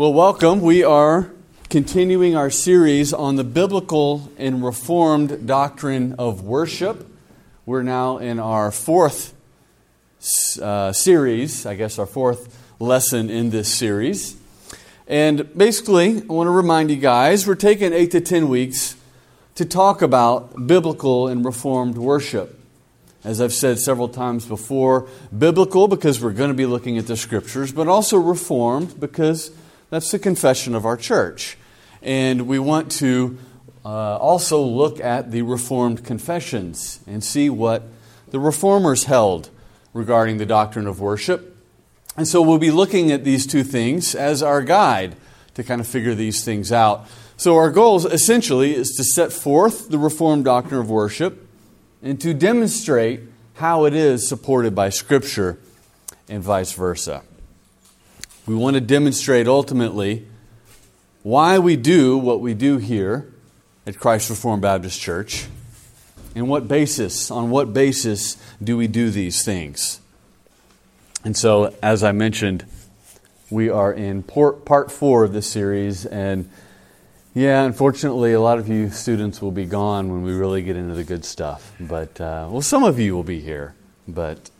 Well, welcome. We are continuing our series on the biblical and reformed doctrine of worship. We're now in our fourth uh, series, I guess our fourth lesson in this series. And basically, I want to remind you guys we're taking eight to ten weeks to talk about biblical and reformed worship. As I've said several times before, biblical because we're going to be looking at the scriptures, but also reformed because that's the confession of our church. And we want to uh, also look at the Reformed confessions and see what the Reformers held regarding the doctrine of worship. And so we'll be looking at these two things as our guide to kind of figure these things out. So our goal essentially is to set forth the Reformed doctrine of worship and to demonstrate how it is supported by Scripture and vice versa. We want to demonstrate ultimately why we do what we do here at Christ Reformed Baptist Church and what basis, on what basis do we do these things. And so, as I mentioned, we are in part four of this series, and yeah, unfortunately, a lot of you students will be gone when we really get into the good stuff. But, uh, well, some of you will be here, but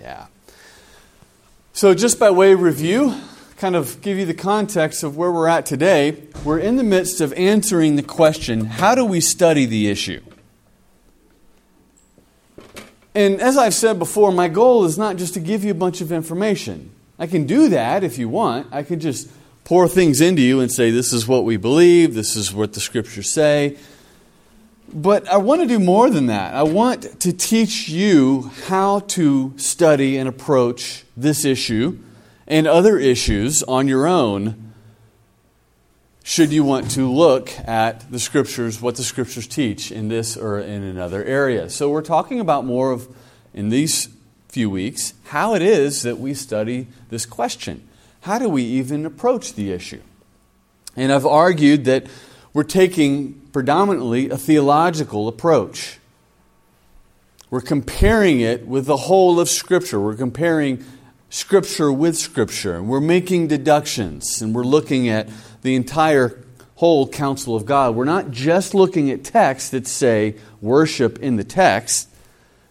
yeah. So, just by way of review, kind of give you the context of where we're at today, we're in the midst of answering the question how do we study the issue? And as I've said before, my goal is not just to give you a bunch of information. I can do that if you want. I can just pour things into you and say, this is what we believe, this is what the scriptures say. But I want to do more than that. I want to teach you how to study and approach this issue and other issues on your own should you want to look at the scriptures, what the scriptures teach in this or in another area. So we're talking about more of, in these few weeks, how it is that we study this question. How do we even approach the issue? And I've argued that we're taking predominantly a theological approach. We're comparing it with the whole of Scripture. We're comparing Scripture with Scripture. We're making deductions and we're looking at the entire whole counsel of God. We're not just looking at texts that say worship in the text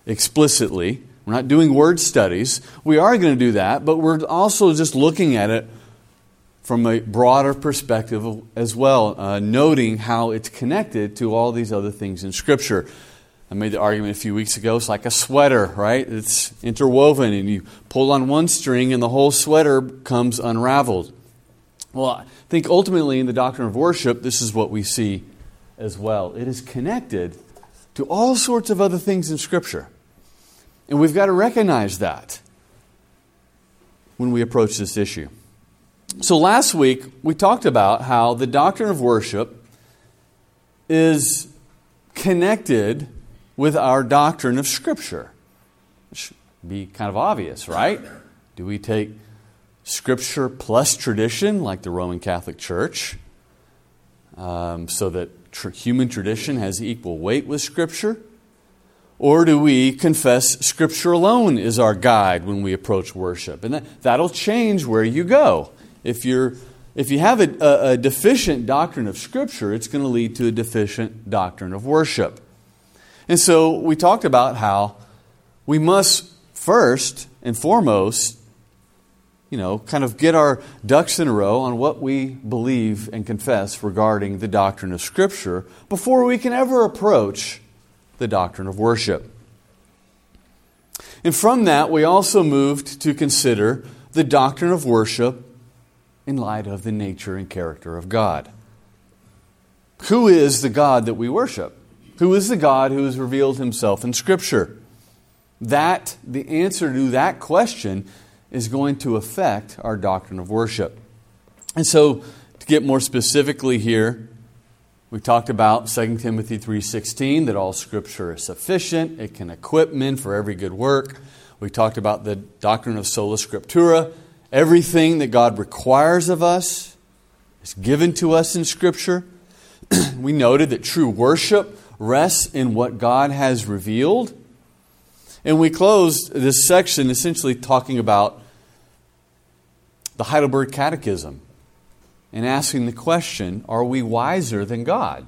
explicitly. We're not doing word studies. We are going to do that, but we're also just looking at it from a broader perspective as well, uh, noting how it's connected to all these other things in Scripture. I made the argument a few weeks ago. It's like a sweater, right? It's interwoven, and you pull on one string, and the whole sweater comes unraveled. Well, I think ultimately in the doctrine of worship, this is what we see as well. It is connected to all sorts of other things in Scripture. And we've got to recognize that when we approach this issue. So last week, we talked about how the doctrine of worship is connected with our doctrine of Scripture. It should be kind of obvious, right? Do we take Scripture plus tradition, like the Roman Catholic Church, um, so that tr- human tradition has equal weight with Scripture? Or do we confess Scripture alone is our guide when we approach worship? And that, that'll change where you go. If, you're, if you have a, a, a deficient doctrine of Scripture, it's going to lead to a deficient doctrine of worship. And so we talked about how we must first and foremost, you know, kind of get our ducks in a row on what we believe and confess regarding the doctrine of Scripture before we can ever approach the doctrine of worship. And from that, we also moved to consider the doctrine of worship in light of the nature and character of God. Who is the God that we worship? Who is the God who has revealed himself in Scripture? That, the answer to that question is going to affect our doctrine of worship. And so, to get more specifically here, we talked about 2 Timothy 3:16 that all scripture is sufficient, it can equip men for every good work. We talked about the doctrine of sola scriptura, Everything that God requires of us is given to us in Scripture. we noted that true worship rests in what God has revealed. And we closed this section essentially talking about the Heidelberg Catechism and asking the question are we wiser than God?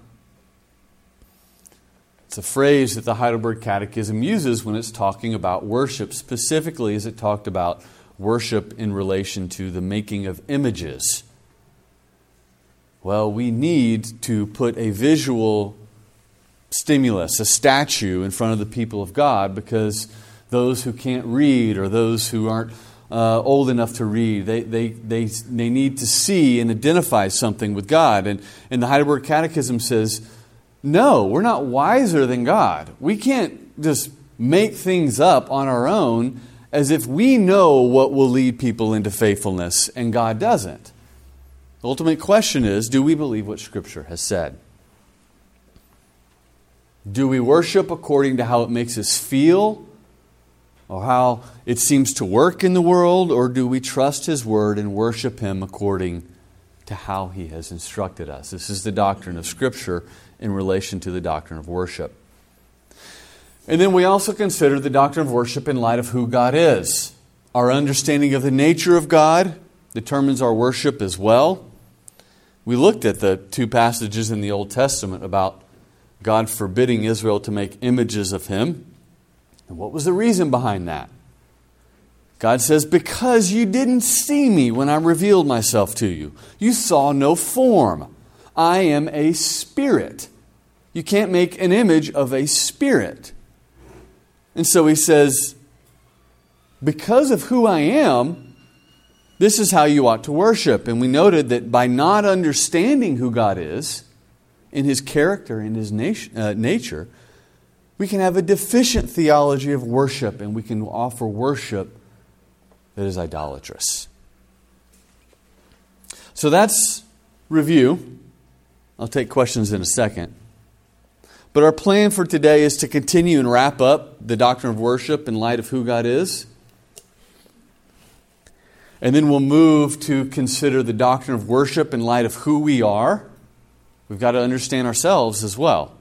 It's a phrase that the Heidelberg Catechism uses when it's talking about worship, specifically as it talked about worship in relation to the making of images. Well, we need to put a visual stimulus, a statue, in front of the people of God because those who can't read or those who aren't uh, old enough to read, they, they, they, they need to see and identify something with God. And, and the Heidelberg Catechism says, no, we're not wiser than God. We can't just make things up on our own as if we know what will lead people into faithfulness and God doesn't. The ultimate question is do we believe what Scripture has said? Do we worship according to how it makes us feel or how it seems to work in the world, or do we trust His Word and worship Him according to how He has instructed us? This is the doctrine of Scripture in relation to the doctrine of worship. And then we also consider the doctrine of worship in light of who God is. Our understanding of the nature of God determines our worship as well. We looked at the two passages in the Old Testament about God forbidding Israel to make images of Him. And what was the reason behind that? God says, Because you didn't see me when I revealed myself to you. You saw no form. I am a spirit. You can't make an image of a spirit. And so he says, Because of who I am, this is how you ought to worship. And we noted that by not understanding who God is, in his character, in his nat- uh, nature, we can have a deficient theology of worship and we can offer worship that is idolatrous. So that's review. I'll take questions in a second. But our plan for today is to continue and wrap up the doctrine of worship in light of who God is. And then we'll move to consider the doctrine of worship in light of who we are. We've got to understand ourselves as well.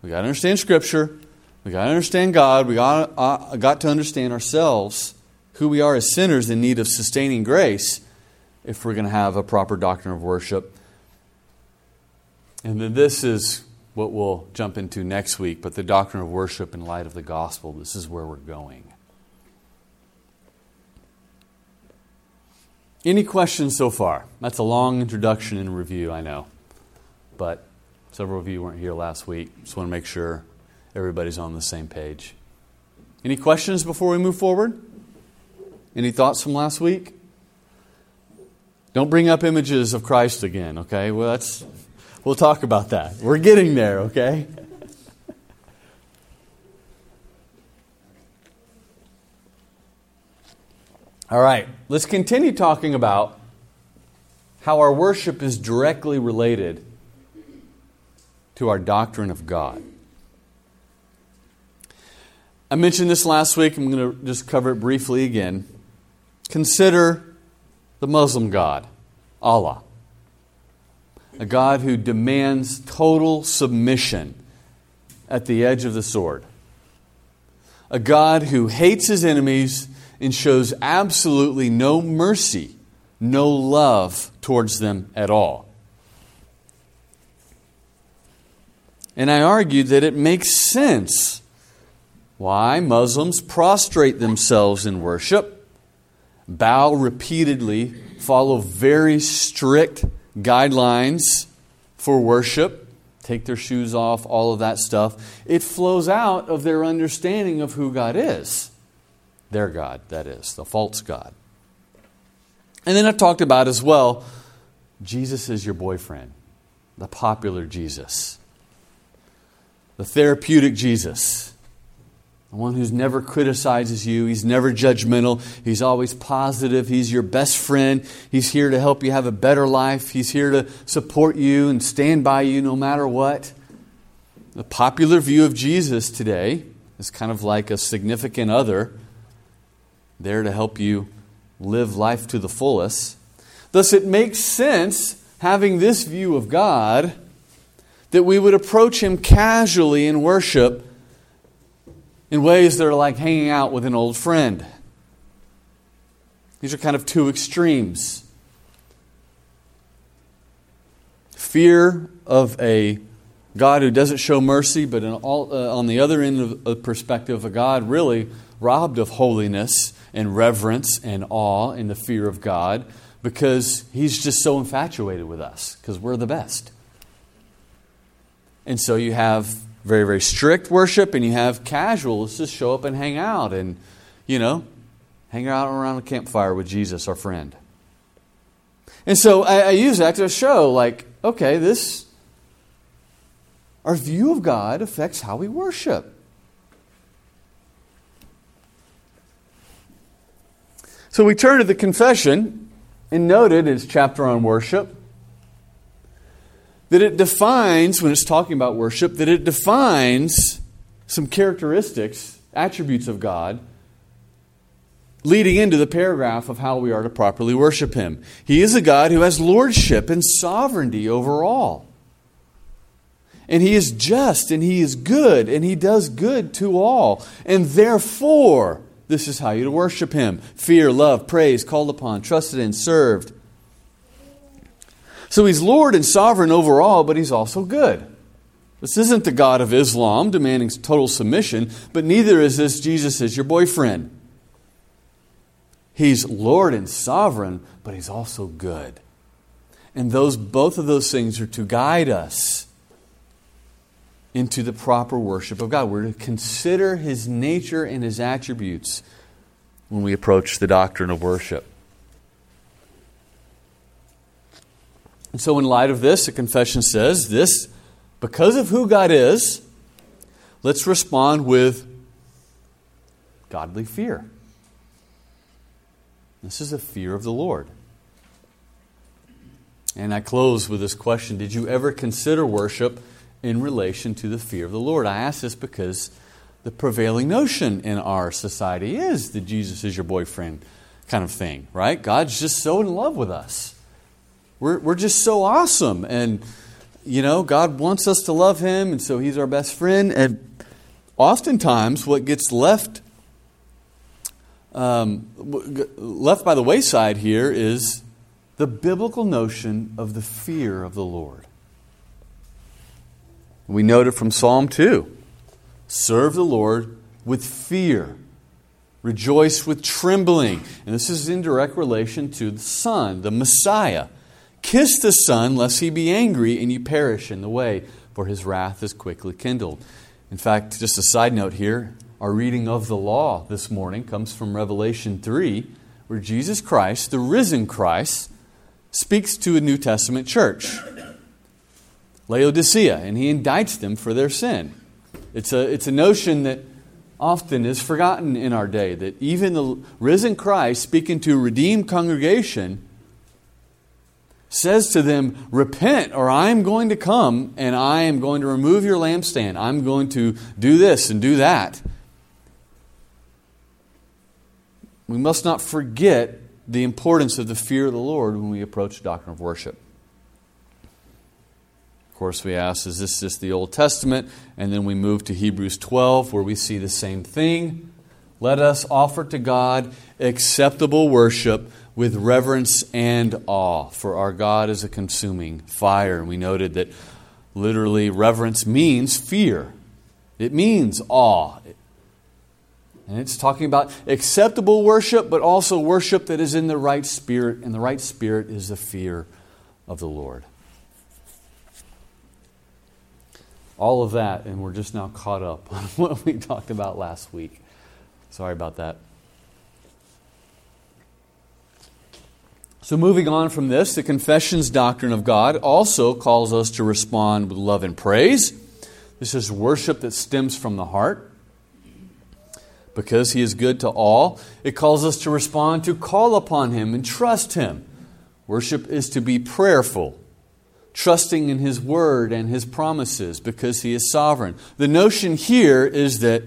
We've got to understand Scripture. We've got to understand God. We've got, uh, got to understand ourselves, who we are as sinners in need of sustaining grace, if we're going to have a proper doctrine of worship. And then this is what we'll jump into next week, but the doctrine of worship in light of the gospel. This is where we're going. Any questions so far? That's a long introduction and review, I know. But several of you weren't here last week. Just want to make sure everybody's on the same page. Any questions before we move forward? Any thoughts from last week? Don't bring up images of Christ again, okay? Well, that's We'll talk about that. We're getting there, okay? All right, let's continue talking about how our worship is directly related to our doctrine of God. I mentioned this last week. I'm going to just cover it briefly again. Consider the Muslim God, Allah a God who demands total submission at the edge of the sword, a God who hates his enemies and shows absolutely no mercy, no love towards them at all. And I argued that it makes sense why Muslims prostrate themselves in worship, bow repeatedly, follow very strict guidelines for worship, take their shoes off, all of that stuff. It flows out of their understanding of who God is. Their God, that is, the false God. And then I talked about as well Jesus is your boyfriend, the popular Jesus, the therapeutic Jesus the one who's never criticizes you. He's never judgmental. He's always positive. He's your best friend. He's here to help you have a better life. He's here to support you and stand by you no matter what. The popular view of Jesus today is kind of like a significant other there to help you live life to the fullest. Thus, it makes sense, having this view of God, that we would approach Him casually in worship in ways that are like hanging out with an old friend. These are kind of two extremes. fear of a God who doesn't show mercy, but all, uh, on the other end of the perspective, a God really robbed of holiness and reverence and awe and the fear of God because he's just so infatuated with us because we're the best. And so you have very, very strict worship and you have casual. Let's just show up and hang out and, you know, hang out around a campfire with Jesus, our friend. And so I, I use that to show, like, okay, this, our view of God affects how we worship. So we turn to the confession and noted its chapter on worship that it defines, when it's talking about worship, that it defines some characteristics, attributes of God, leading into the paragraph of how we are to properly worship Him. He is a God who has lordship and sovereignty over all. And He is just and He is good and He does good to all. And therefore, this is how you to worship Him fear, love, praise, called upon, trusted in, served. So He's Lord and sovereign over all, but He's also good. This isn't the God of Islam demanding total submission, but neither is this Jesus as your boyfriend. He's Lord and sovereign, but He's also good. And those, both of those things are to guide us into the proper worship of God. We're to consider His nature and His attributes when we approach the doctrine of worship. And so, in light of this, the confession says this because of who God is, let's respond with godly fear. This is a fear of the Lord. And I close with this question Did you ever consider worship in relation to the fear of the Lord? I ask this because the prevailing notion in our society is that Jesus is your boyfriend kind of thing, right? God's just so in love with us. We're, we're just so awesome. And, you know, God wants us to love Him, and so He's our best friend. And oftentimes, what gets left um, left by the wayside here is the biblical notion of the fear of the Lord. We note it from Psalm 2 Serve the Lord with fear, rejoice with trembling. And this is in direct relation to the Son, the Messiah. Kiss the Son, lest he be angry and you perish in the way, for his wrath is quickly kindled. In fact, just a side note here our reading of the law this morning comes from Revelation 3, where Jesus Christ, the risen Christ, speaks to a New Testament church, Laodicea, and he indicts them for their sin. It's a, it's a notion that often is forgotten in our day that even the risen Christ, speaking to a redeemed congregation, says to them, Repent, or I am going to come and I am going to remove your lampstand. I'm going to do this and do that. We must not forget the importance of the fear of the Lord when we approach the doctrine of worship. Of course, we ask, is this just the Old Testament? And then we move to Hebrews 12, where we see the same thing. Let us offer to God acceptable worship with reverence and awe, for our God is a consuming fire. And we noted that literally reverence means fear, it means awe, and it's talking about acceptable worship, but also worship that is in the right spirit. And the right spirit is the fear of the Lord. All of that, and we're just now caught up on what we talked about last week. Sorry about that. So, moving on from this, the confession's doctrine of God also calls us to respond with love and praise. This is worship that stems from the heart because he is good to all, it calls us to respond to call upon him and trust him. Worship is to be prayerful, trusting in his word and his promises because he is sovereign. The notion here is that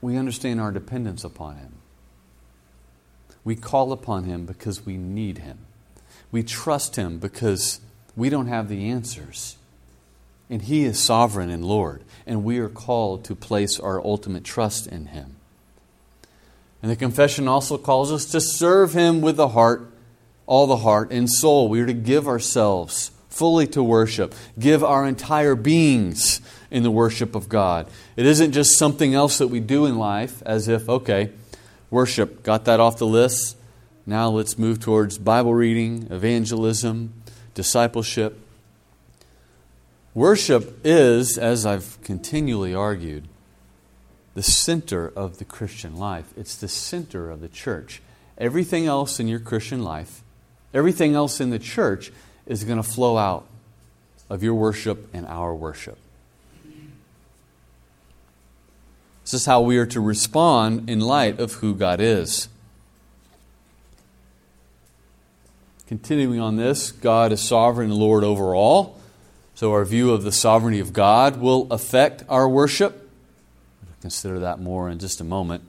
we understand our dependence upon him. We call upon him because we need him. We trust him because we don't have the answers. And He is sovereign and Lord, and we are called to place our ultimate trust in Him. And the confession also calls us to serve Him with the heart, all the heart and soul. We are to give ourselves fully to worship, give our entire beings in the worship of God. It isn't just something else that we do in life as if, okay, worship, got that off the list. Now let's move towards Bible reading, evangelism, discipleship. Worship is, as I've continually argued, the center of the Christian life. It's the center of the church. Everything else in your Christian life, everything else in the church is going to flow out of your worship and our worship. This is how we are to respond in light of who God is. Continuing on this, God is sovereign and Lord over all. So our view of the sovereignty of God will affect our worship. We'll consider that more in just a moment.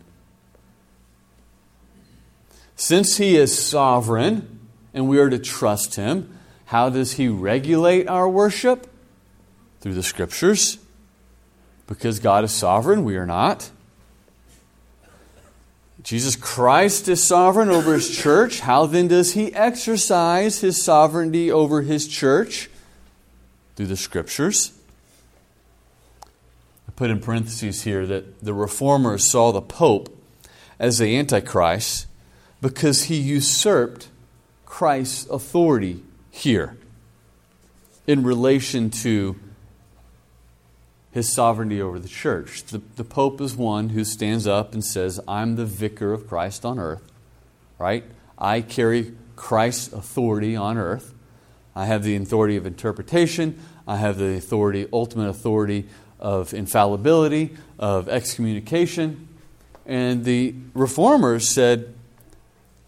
Since He is sovereign and we are to trust Him, how does He regulate our worship? Through the Scriptures. Because God is sovereign, we are not. Jesus Christ is sovereign over His church. How then does He exercise His sovereignty over His church? Through the Scriptures. I put in parentheses here that the reformers saw the Pope as the Antichrist because he usurped Christ's authority here in relation to his sovereignty over the church. The, the Pope is one who stands up and says, I'm the vicar of Christ on earth, right? I carry Christ's authority on earth. I have the authority of interpretation. I have the authority, ultimate authority of infallibility, of excommunication. And the reformers said,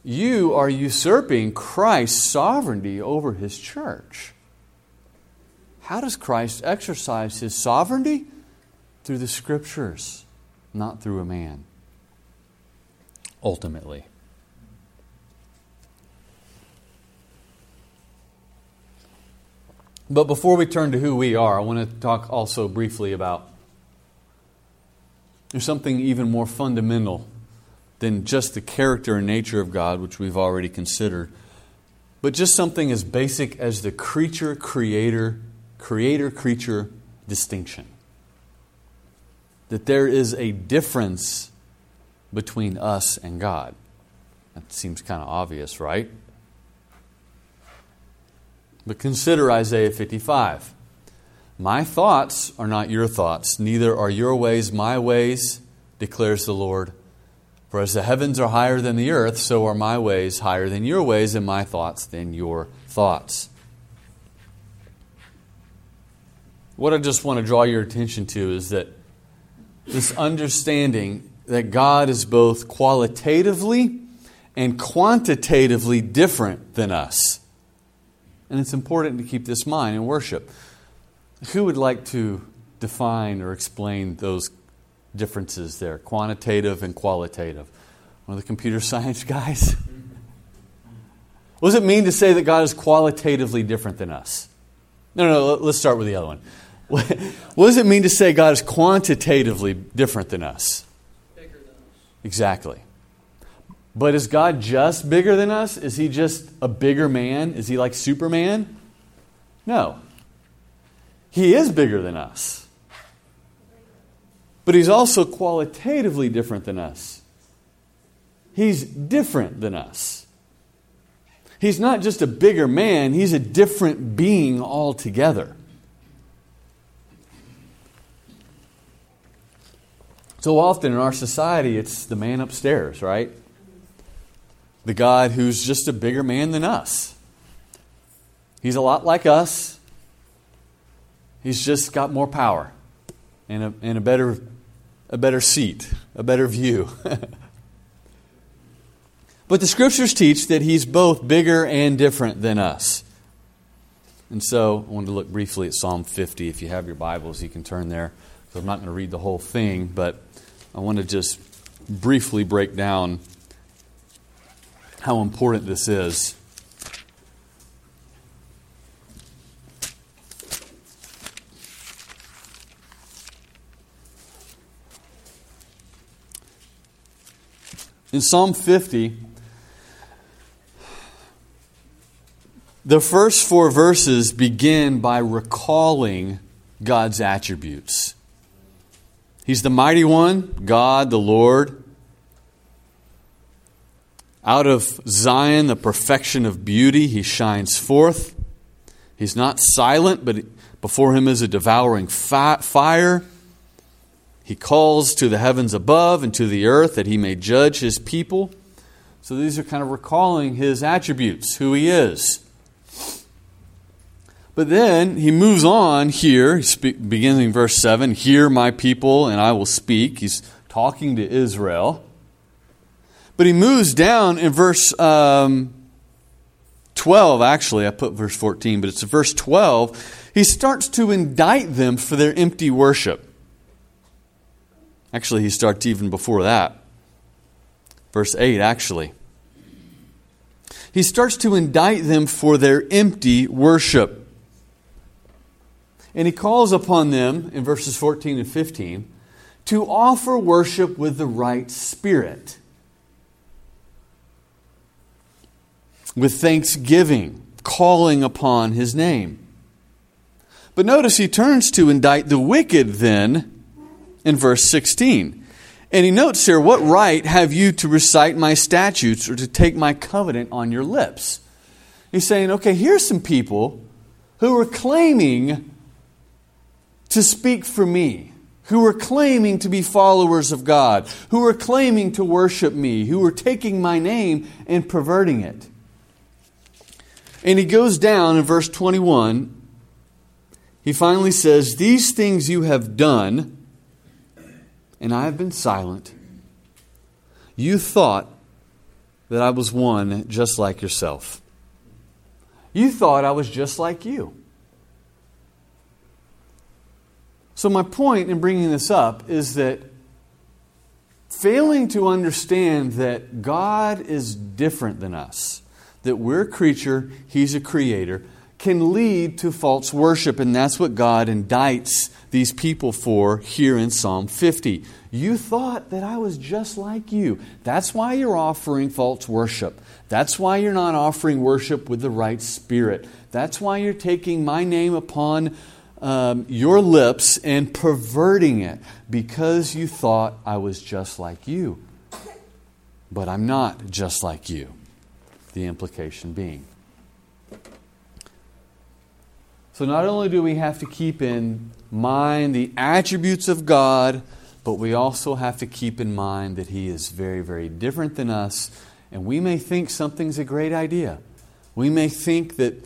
You are usurping Christ's sovereignty over his church. How does Christ exercise his sovereignty? Through the scriptures, not through a man. Ultimately. But before we turn to who we are, I want to talk also briefly about there's something even more fundamental than just the character and nature of God, which we've already considered, but just something as basic as the creature creator creator creature distinction. That there is a difference between us and God. That seems kind of obvious, right? But consider Isaiah 55. My thoughts are not your thoughts, neither are your ways my ways, declares the Lord. For as the heavens are higher than the earth, so are my ways higher than your ways, and my thoughts than your thoughts. What I just want to draw your attention to is that this understanding that God is both qualitatively and quantitatively different than us. And it's important to keep this in mind in worship. Who would like to define or explain those differences there, quantitative and qualitative? One of the computer science guys? What does it mean to say that God is qualitatively different than us? No, no, let's start with the other one. What, does it mean to say God is quantitatively different than us? Bigger than us. Exactly. But is God just bigger than us? Is he just a bigger man? Is he like Superman? No. He is bigger than us. But he's also qualitatively different than us. He's different than us. He's not just a bigger man, he's a different being altogether. So often in our society, it's the man upstairs, right? The God who's just a bigger man than us. He's a lot like us. He's just got more power and a, and a, better, a better seat, a better view. but the scriptures teach that he's both bigger and different than us. And so I wanted to look briefly at Psalm 50. If you have your Bibles, you can turn there. So I'm not going to read the whole thing, but I want to just briefly break down how important this is. In Psalm 50, The first four verses begin by recalling God's attributes. He's the mighty one, God, the Lord. Out of Zion, the perfection of beauty, he shines forth. He's not silent, but before him is a devouring fire. He calls to the heavens above and to the earth that he may judge his people. So these are kind of recalling his attributes, who he is. But then he moves on here, beginning verse 7 Hear my people, and I will speak. He's talking to Israel. But he moves down in verse um, 12, actually, I put verse 14, but it's verse 12. He starts to indict them for their empty worship. Actually, he starts even before that. Verse 8, actually. He starts to indict them for their empty worship. And he calls upon them in verses 14 and 15 to offer worship with the right spirit, with thanksgiving, calling upon his name. But notice he turns to indict the wicked then in verse 16. And he notes here, What right have you to recite my statutes or to take my covenant on your lips? He's saying, okay, here's some people who are claiming to speak for me, who were claiming to be followers of God, who were claiming to worship me, who were taking my name and perverting it. And he goes down in verse 21. He finally says, These things you have done, and I have been silent. You thought that I was one just like yourself. You thought I was just like you. So, my point in bringing this up is that failing to understand that God is different than us, that we're a creature, He's a creator, can lead to false worship. And that's what God indicts these people for here in Psalm 50. You thought that I was just like you. That's why you're offering false worship. That's why you're not offering worship with the right spirit. That's why you're taking my name upon um, your lips and perverting it because you thought I was just like you. But I'm not just like you. The implication being. So, not only do we have to keep in mind the attributes of God, but we also have to keep in mind that He is very, very different than us. And we may think something's a great idea. We may think that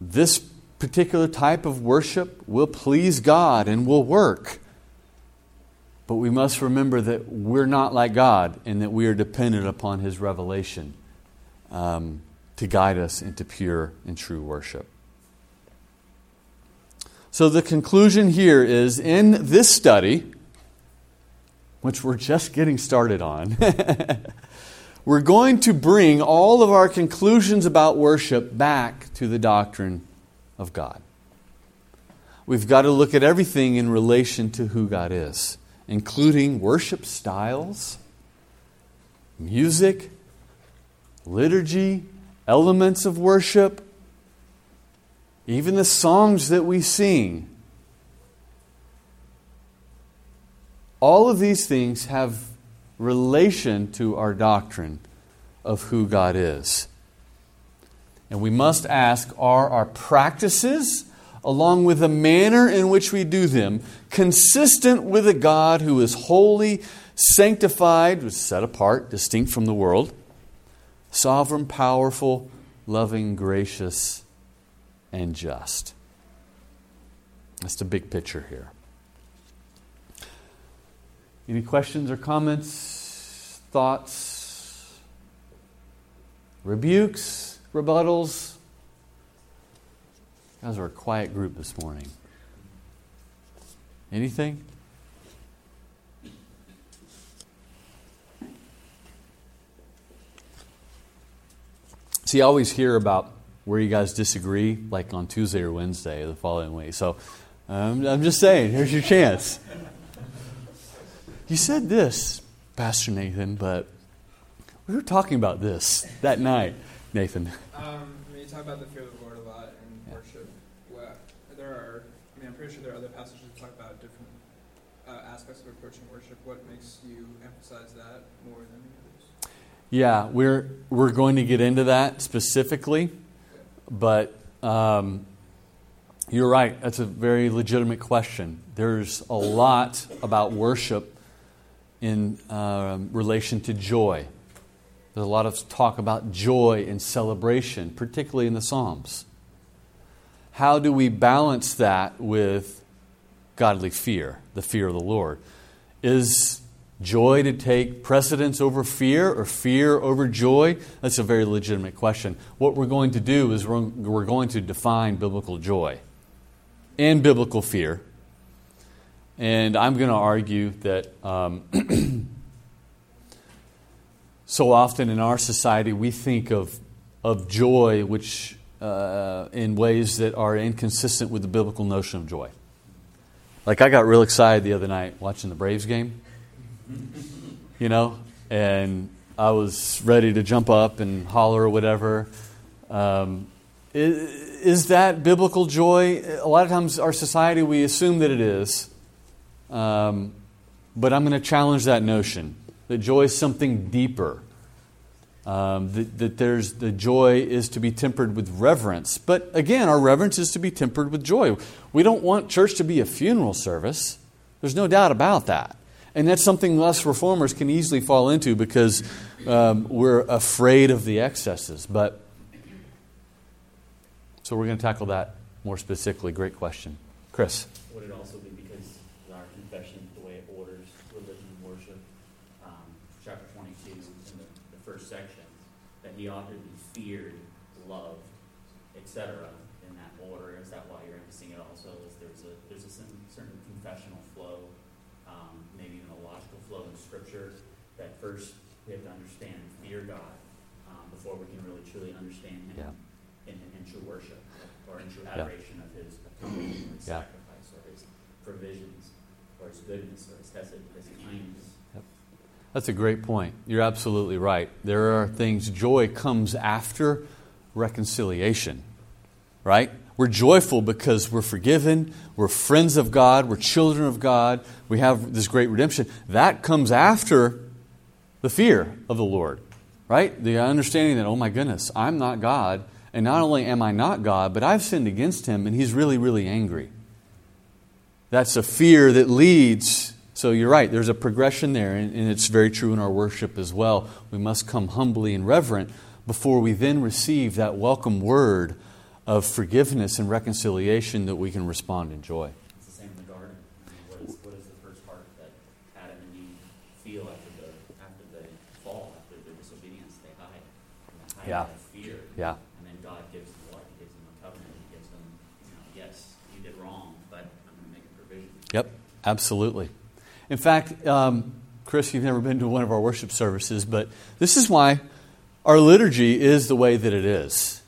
this particular type of worship will please God and will work. But we must remember that we're not like God and that we are dependent upon His revelation um, to guide us into pure and true worship. So, the conclusion here is in this study, which we're just getting started on, we're going to bring all of our conclusions about worship back to the doctrine of God. We've got to look at everything in relation to who God is, including worship styles, music, liturgy, elements of worship, even the songs that we sing. All of these things have relation to our doctrine of who God is. And we must ask are our practices, along with the manner in which we do them, consistent with a God who is holy, sanctified, set apart, distinct from the world, sovereign, powerful, loving, gracious, and just? That's the big picture here. Any questions or comments, thoughts, rebukes? Rebuttals? Guys are a quiet group this morning. Anything? See, I always hear about where you guys disagree, like on Tuesday or Wednesday or the following week. So um, I'm just saying, here's your chance. You said this, Pastor Nathan, but we were talking about this that night. Nathan. Um, you talk about the fear of the Lord a lot in Yeah. worship. What, there are, I mean, I'm pretty sure there are other passages that talk about different uh, aspects of approaching worship. What makes you emphasize that more than others? Yeah, we're we're going to get into that specifically, but um, you're right. That's a very legitimate question. There's a lot about worship in um, relation to joy. There's a lot of talk about joy and celebration, particularly in the Psalms. How do we balance that with godly fear, the fear of the Lord? Is joy to take precedence over fear or fear over joy? That's a very legitimate question. What we're going to do is we're, going to define biblical joy and biblical fear. And I'm going to argue that um, so often in our society we think of, of joy which uh, in ways that are inconsistent with the biblical notion of joy. Like I got real excited the other night watching the Braves game you know, and I was ready to jump up and holler or whatever. Um, is, that biblical joy? A lot of times, our society, we assume that it is. Um, but I'm going to challenge that notion that joy is something deeper. Um, that, that there's the joy is to be tempered with reverence. But again, our reverence is to be tempered with joy. We don't want church to be a funeral service. There's no doubt about that. And that's something us reformers can easily fall into because um, we're afraid of the excesses. But so we're going to tackle that more specifically. Great question, Chris. Would it also be because our confession, the way it orders religion and worship, um, chapter 22, in the, the first section, that he ought to be feared, loved, etc. In that order, is that why you're emphasizing it? Also, is there's a there's a certain, confessional flow um, maybe even a logical flow in Scripture, that first we have to understand and fear God um, before we can really truly understand Him Yeah. in, in, true worship or in true Yeah. adoration of His or His Yeah. sacrifice or His provisions or His goodness or His hesed. That's a great point. You're absolutely right. There are things, joy comes after reconciliation, right? We're joyful because we're forgiven, we're friends of God, we're children of God, we have this great redemption. That comes after the fear of the Lord, right? The understanding that, oh my goodness, I'm not God, and not only am I not God, but I've sinned against Him, and He's really, really angry. That's a fear that leads. So you're right, there's a progression there, and, and it's very true in our worship as well. We must come humbly and reverent before we then receive that welcome word of forgiveness and reconciliation that we can respond in joy. It's the same in the garden. What, is, what is the first part that Adam and Eve feel after the after the fall, after their disobedience? They hide. And they hide Yeah. of fear. Yeah. And then God gives them what? He gives them a covenant. He gives them, you know, yes, you did wrong, but I'm going to make a provision. Yep, absolutely. In fact, um, Chris, you've never been to one of our worship services, but this is why our liturgy is the way that it is.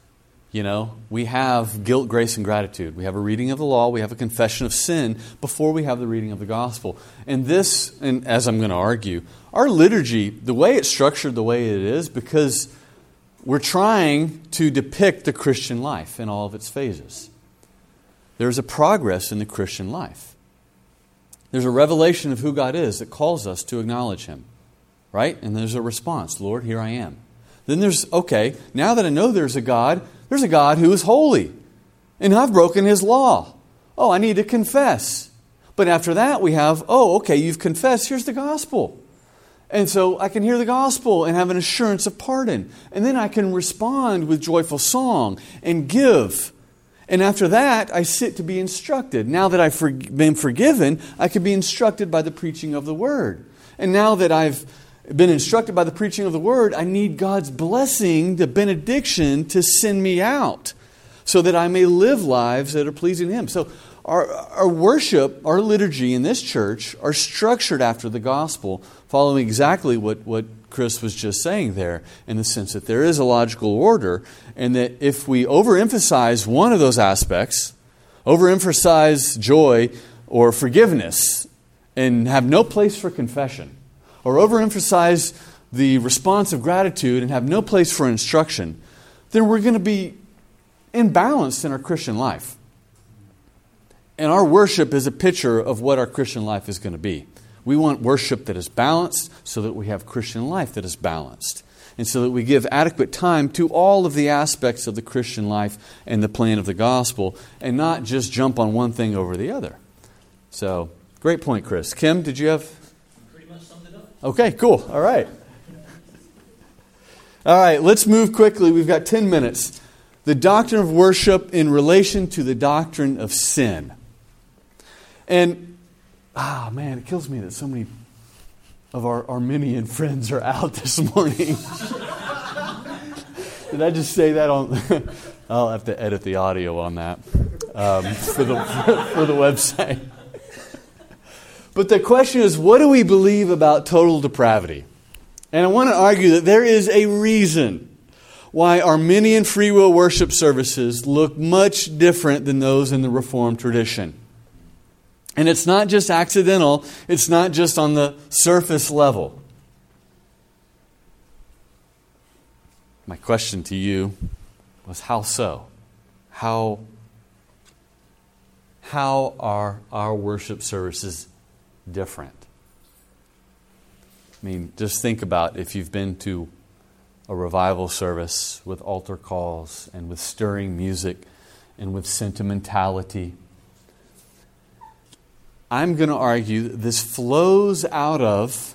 You know, we have guilt, grace, and gratitude. We have a reading of the law, we have a confession of sin before we have the reading of the gospel. And this, and as I'm going to argue, our liturgy, the way it's structured the way it is, because we're trying to depict the Christian life in all of its phases. There's a progress in the Christian life. There's a revelation of who God is that calls us to acknowledge Him, right? And there's a response Lord, here I am. Then there's, okay, now that I know there's a God, there's a God who is holy, and I've broken His law. Oh, I need to confess. But after that, we have, oh, okay, you've confessed, here's the gospel. And so I can hear the gospel and have an assurance of pardon. And then I can respond with joyful song and give. And after that, I sit to be instructed. Now that I've been forgiven, I can be instructed by the preaching of the word. And now that I've been instructed by the preaching of the word, I need God's blessing, the benediction, to send me out so that I may live lives that are pleasing to Him. So, our, our worship, our liturgy in this church are structured after the gospel, following exactly what, what Chris was just saying there, in the sense that there is a logical order, and that if we overemphasize one of those aspects, overemphasize joy or forgiveness, and have no place for confession, or overemphasize the response of gratitude and have no place for instruction, then we're going to be imbalanced in our Christian life. And our worship is a picture of what our Christian life is going to be. We want worship that is balanced so that we have Christian life that is balanced. And so that we give adequate time to all of the aspects of the Christian life and the plan of the gospel and not just jump on one thing over the other. So, great point, Chris. Kim, did you have? Pretty much summed it up. Okay, cool. All right. All right, let's move quickly. We've got 10 minutes. The doctrine of worship in relation to the doctrine of sin. And, ah, man, it kills me that so many of our Arminian friends are out this morning. Did I just say that on? I'll have to edit the audio on that um, for, the, for the website. But the question is what do we believe about total depravity? And I want to argue that there is a reason why Arminian free will worship services look much different than those in the Reformed tradition. And it's not just accidental, it's not just on the surface level. My question to you was how so? How, how are our worship services different? I mean, just think about if you've been to a revival service with altar calls and with stirring music and with sentimentality I'm going to argue that this flows out of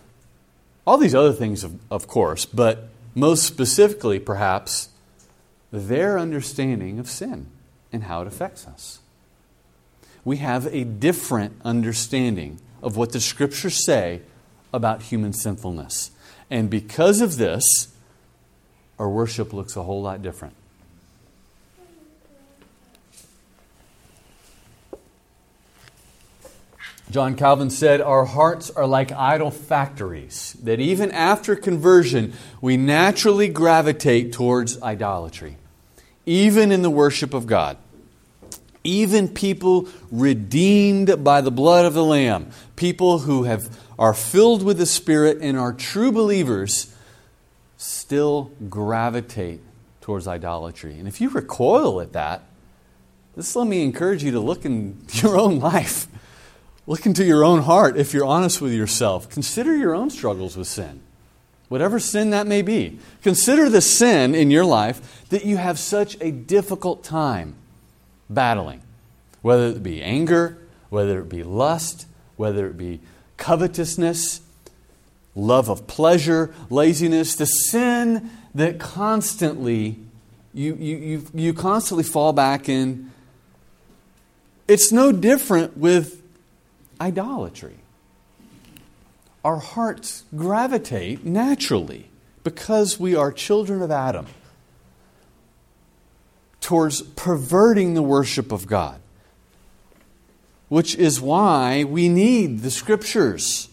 all these other things, of, of course, but most specifically, perhaps, their understanding of sin and how it affects us. We have a different understanding of what the scriptures say about human sinfulness. And because of this, our worship looks a whole lot different. John Calvin said, Our hearts are like idol factories, that even after conversion, we naturally gravitate towards idolatry, even in the worship of God. Even people redeemed by the blood of the Lamb, people who have, are filled with the Spirit and are true believers, still gravitate towards idolatry. And if you recoil at that, just let me encourage you to look in your own life. Look into your own heart if you're honest with yourself. Consider your own struggles with sin, whatever sin that may be. Consider the sin in your life that you have such a difficult time battling, whether it be anger, whether it be lust, whether it be covetousness, love of pleasure, laziness, the sin that constantly you, you, you, you constantly fall back in. It's no different with idolatry. Our hearts gravitate naturally because we are children of Adam towards perverting the worship of God, which is why we need the scriptures.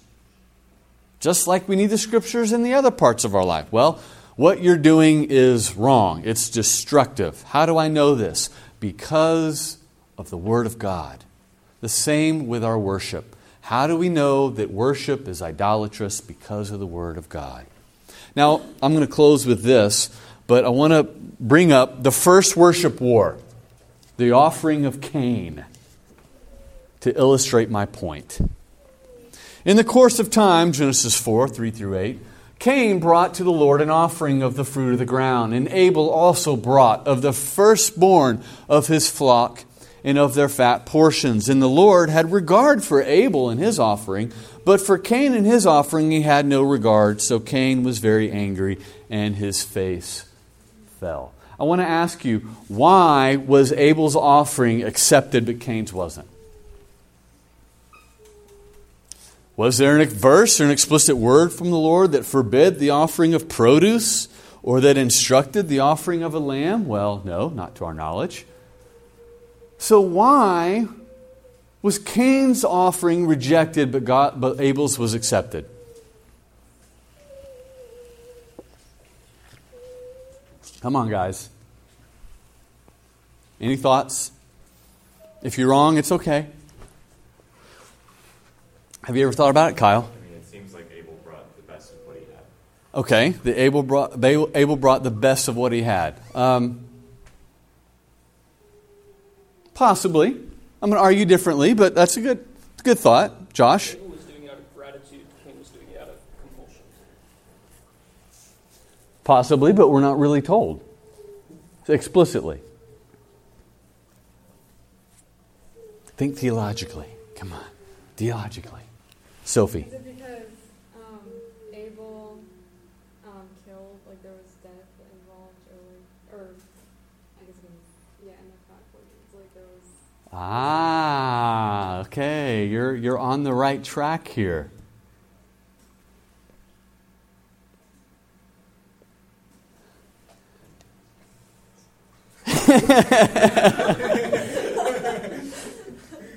Just like we need the scriptures in the other parts of our life. Well, what you're doing is wrong. It's destructive. How do I know this? Because of the Word of God. The same with our worship. How do we know that worship is idolatrous? Because of the Word of God. Now, I'm going to close with this, but I want to bring up the first worship war, the offering of Cain, to illustrate my point. In the course of time, Genesis 4 3 through 8, Cain brought to the Lord an offering of the fruit of the ground, and Abel also brought of the firstborn of his flock and of their fat portions. And the Lord had regard for Abel and his offering, but for Cain and his offering he had no regard. So Cain was very angry, and his face fell. I want to ask you, why was Abel's offering accepted, but Cain's wasn't? Was there a verse or an explicit word from the Lord that forbid the offering of produce or that instructed the offering of a lamb? Well, no, not to our knowledge. So why was Cain's offering rejected, but, God, but Abel's was accepted? Come on, guys. Any thoughts? If you're wrong, it's okay. Have you ever thought about it, Kyle? I mean, it seems like Abel brought the best of what he had. Okay, the Abel brought, Abel brought the best of what he had. Um, Possibly. I'm going to argue differently, but that's a good, good thought. Josh? Abel was doing it out of gratitude. Cain was doing it out of compulsion. Possibly, but we're not really told explicitly. Think theologically. Come on. Theologically. Sophie. Is it because um, Abel um, killed, like there was death involved, or, or I guess it was, yeah, in the fact it's like there was. Ah, okay. You're, you're on the right track here.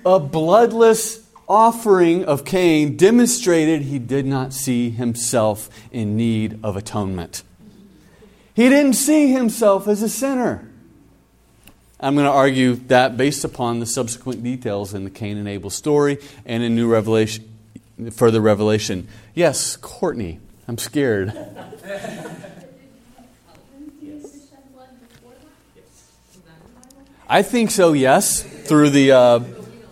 a bloodless offering of Cain demonstrated he did not see himself in need of atonement. He didn't see himself as a sinner. I'm going to argue that based upon the subsequent details in the Cain and Abel story and in new revelation, further revelation. Yes, Courtney, I'm scared. I think so. Yes, through the uh,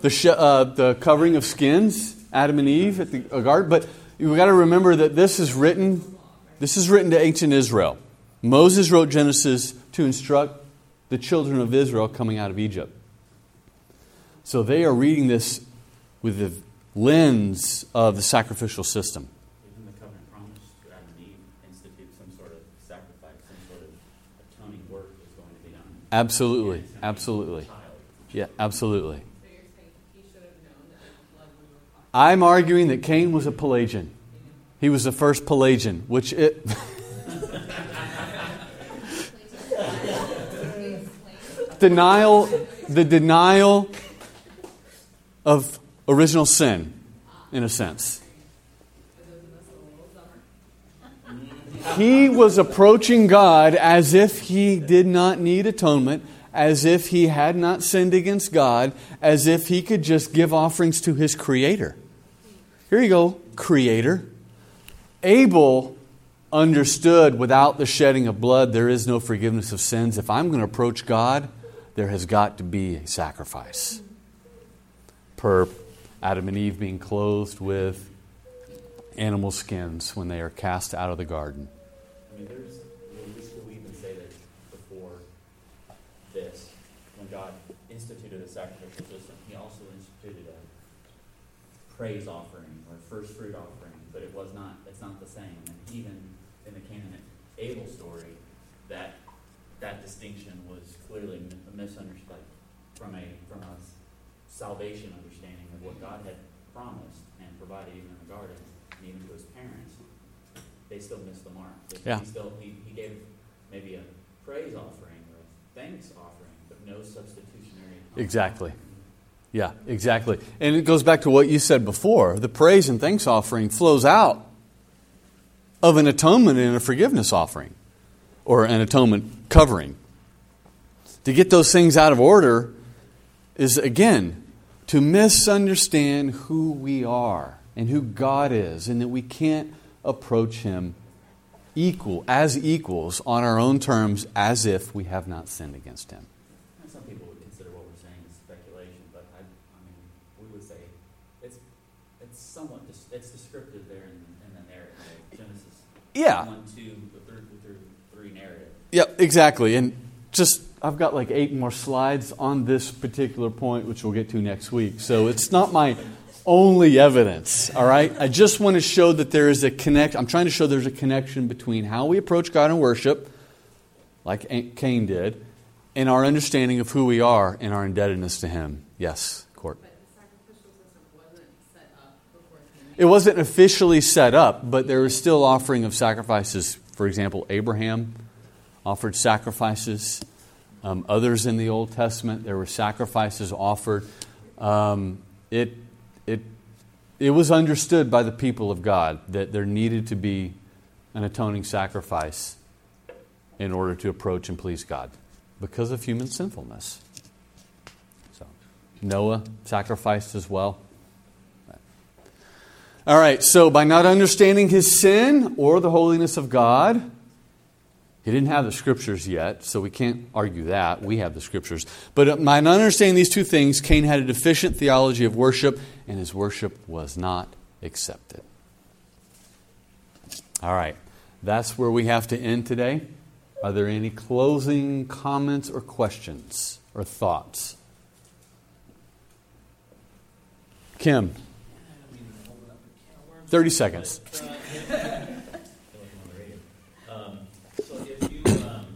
the sh- uh, the covering of skins, Adam and Eve at the garden. But you've got to remember that this is written. This is written to ancient Israel. Moses wrote Genesis to instruct the children of Israel coming out of Egypt. So they are reading this with the lens of the sacrificial system. Even the covenant promise to Adam and Eve institute some sort of sacrifice, some sort of atoning work is going to be done. Absolutely, It's gonna be absolutely. Yeah, absolutely. So you're saying he should have known that the blood would have I'm arguing that Cain was a Pelagian. He was the first Pelagian, which it. denial, the denial of original sin, in a sense. He was approaching God as if he did not need atonement, as if he had not sinned against God, as if he could just give offerings to his Creator. Here you go, Creator. Abel understood without the shedding of blood, there is no forgiveness of sins. If I'm going to approach God, there has got to be a sacrifice. Per Adam and Eve being clothed with animal skins when they are cast out of the garden. I mean, there's, we we even say that before this, when God instituted a sacrificial system, he also instituted a praise offering or first fruit offering, but it was not, it's not the same. And even in the Cain and Abel story, that, that distinction was clearly misunderstood, like, from a, from a salvation understanding of what God had promised and provided even in the garden, and even to his parents they still missed the mark. They- Yeah. He still he, he gave maybe a praise offering or a thanks offering, but no substitutionary. atonement. Exactly. Yeah, exactly. And it goes back to what you said before. The praise and thanks offering flows out of an atonement and a forgiveness offering, or an atonement covering. To get those things out of order is, again, to misunderstand who we are and who God is, and that we can't approach Him equal, as equals, on our own terms, as if we have not sinned against Him. Some people would consider what we're saying as speculation, but I, I mean, we would say it's it's somewhat it's descriptive there in, in the narrative, Genesis Yeah. one, two, the third through three narrative. Yep, exactly. And just, I've got like eight more slides on this particular point, which we'll get to next week. So it's not my only evidence, all right? I just want to show that there is a connect. I'm trying to show there's a connection between how we approach God in worship, like Cain did, and our understanding of who we are and our indebtedness to Him. Yes, Court. But the sacrificial system wasn't set up. It wasn't officially set up, but there was still offering of sacrifices. For example, Abraham offered sacrifices. Um, others in the Old Testament, there were sacrifices offered. Um, it, it, it was understood by the people of God that there needed to be an atoning sacrifice in order to approach and please God because of human sinfulness. So, Noah sacrificed as well. All right, so by not understanding his sin or the holiness of God, He didn't have the scriptures yet, so we can't argue that. We have the scriptures. But uh, by not understanding these two things, Cain had a deficient theology of worship, and his worship was not accepted. All right, that's where we have to end today. Are there any closing comments or questions or thoughts? Kim, 30 seconds. Um, so if you, um,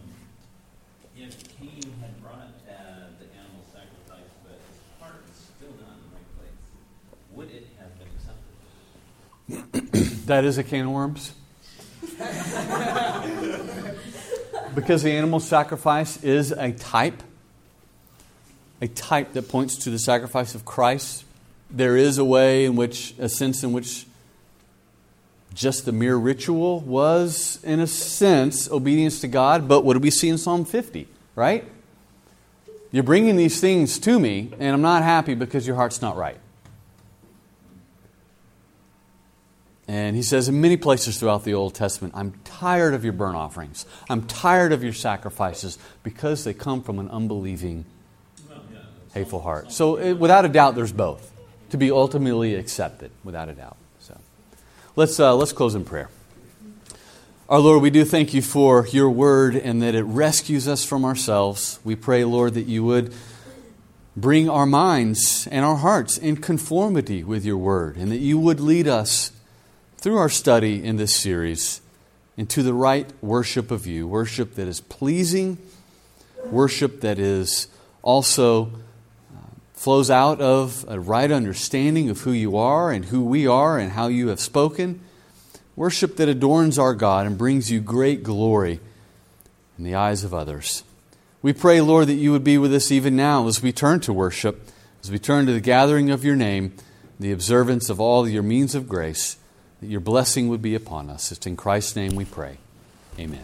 if Cain had brought, uh, the animal sacrifice, but his heart is still not in the right place, would it have been accepted? That is a can of worms. because the animal sacrifice is a type, a type that points to the sacrifice of Christ. There is a way in which, a sense in which just the mere ritual was, in a sense, obedience to God. But what do we see in Psalm 50, right? You're bringing these things to me, and I'm not happy because your heart's not right. And he says in many places throughout the Old Testament, I'm tired of your burnt offerings. I'm tired of your sacrifices because they come from an unbelieving, hateful heart. So, it, without a doubt, there's both to be ultimately accepted, without a doubt. So, let's, uh, let's close in prayer. Our Lord, we do thank you for your word and that it rescues us from ourselves. We pray, Lord, that you would bring our minds and our hearts in conformity with your word and that you would lead us through our study in this series into the right worship of you, worship that is pleasing, worship that is also uh, flows out of a right understanding of who you are and who we are and how you have spoken. Worship that adorns our God and brings you great glory in the eyes of others. We pray, Lord, that you would be with us even now as we turn to worship, as we turn to the gathering of your name, the observance of all your means of grace, that your blessing would be upon us. It's in Christ's name we pray. Amen.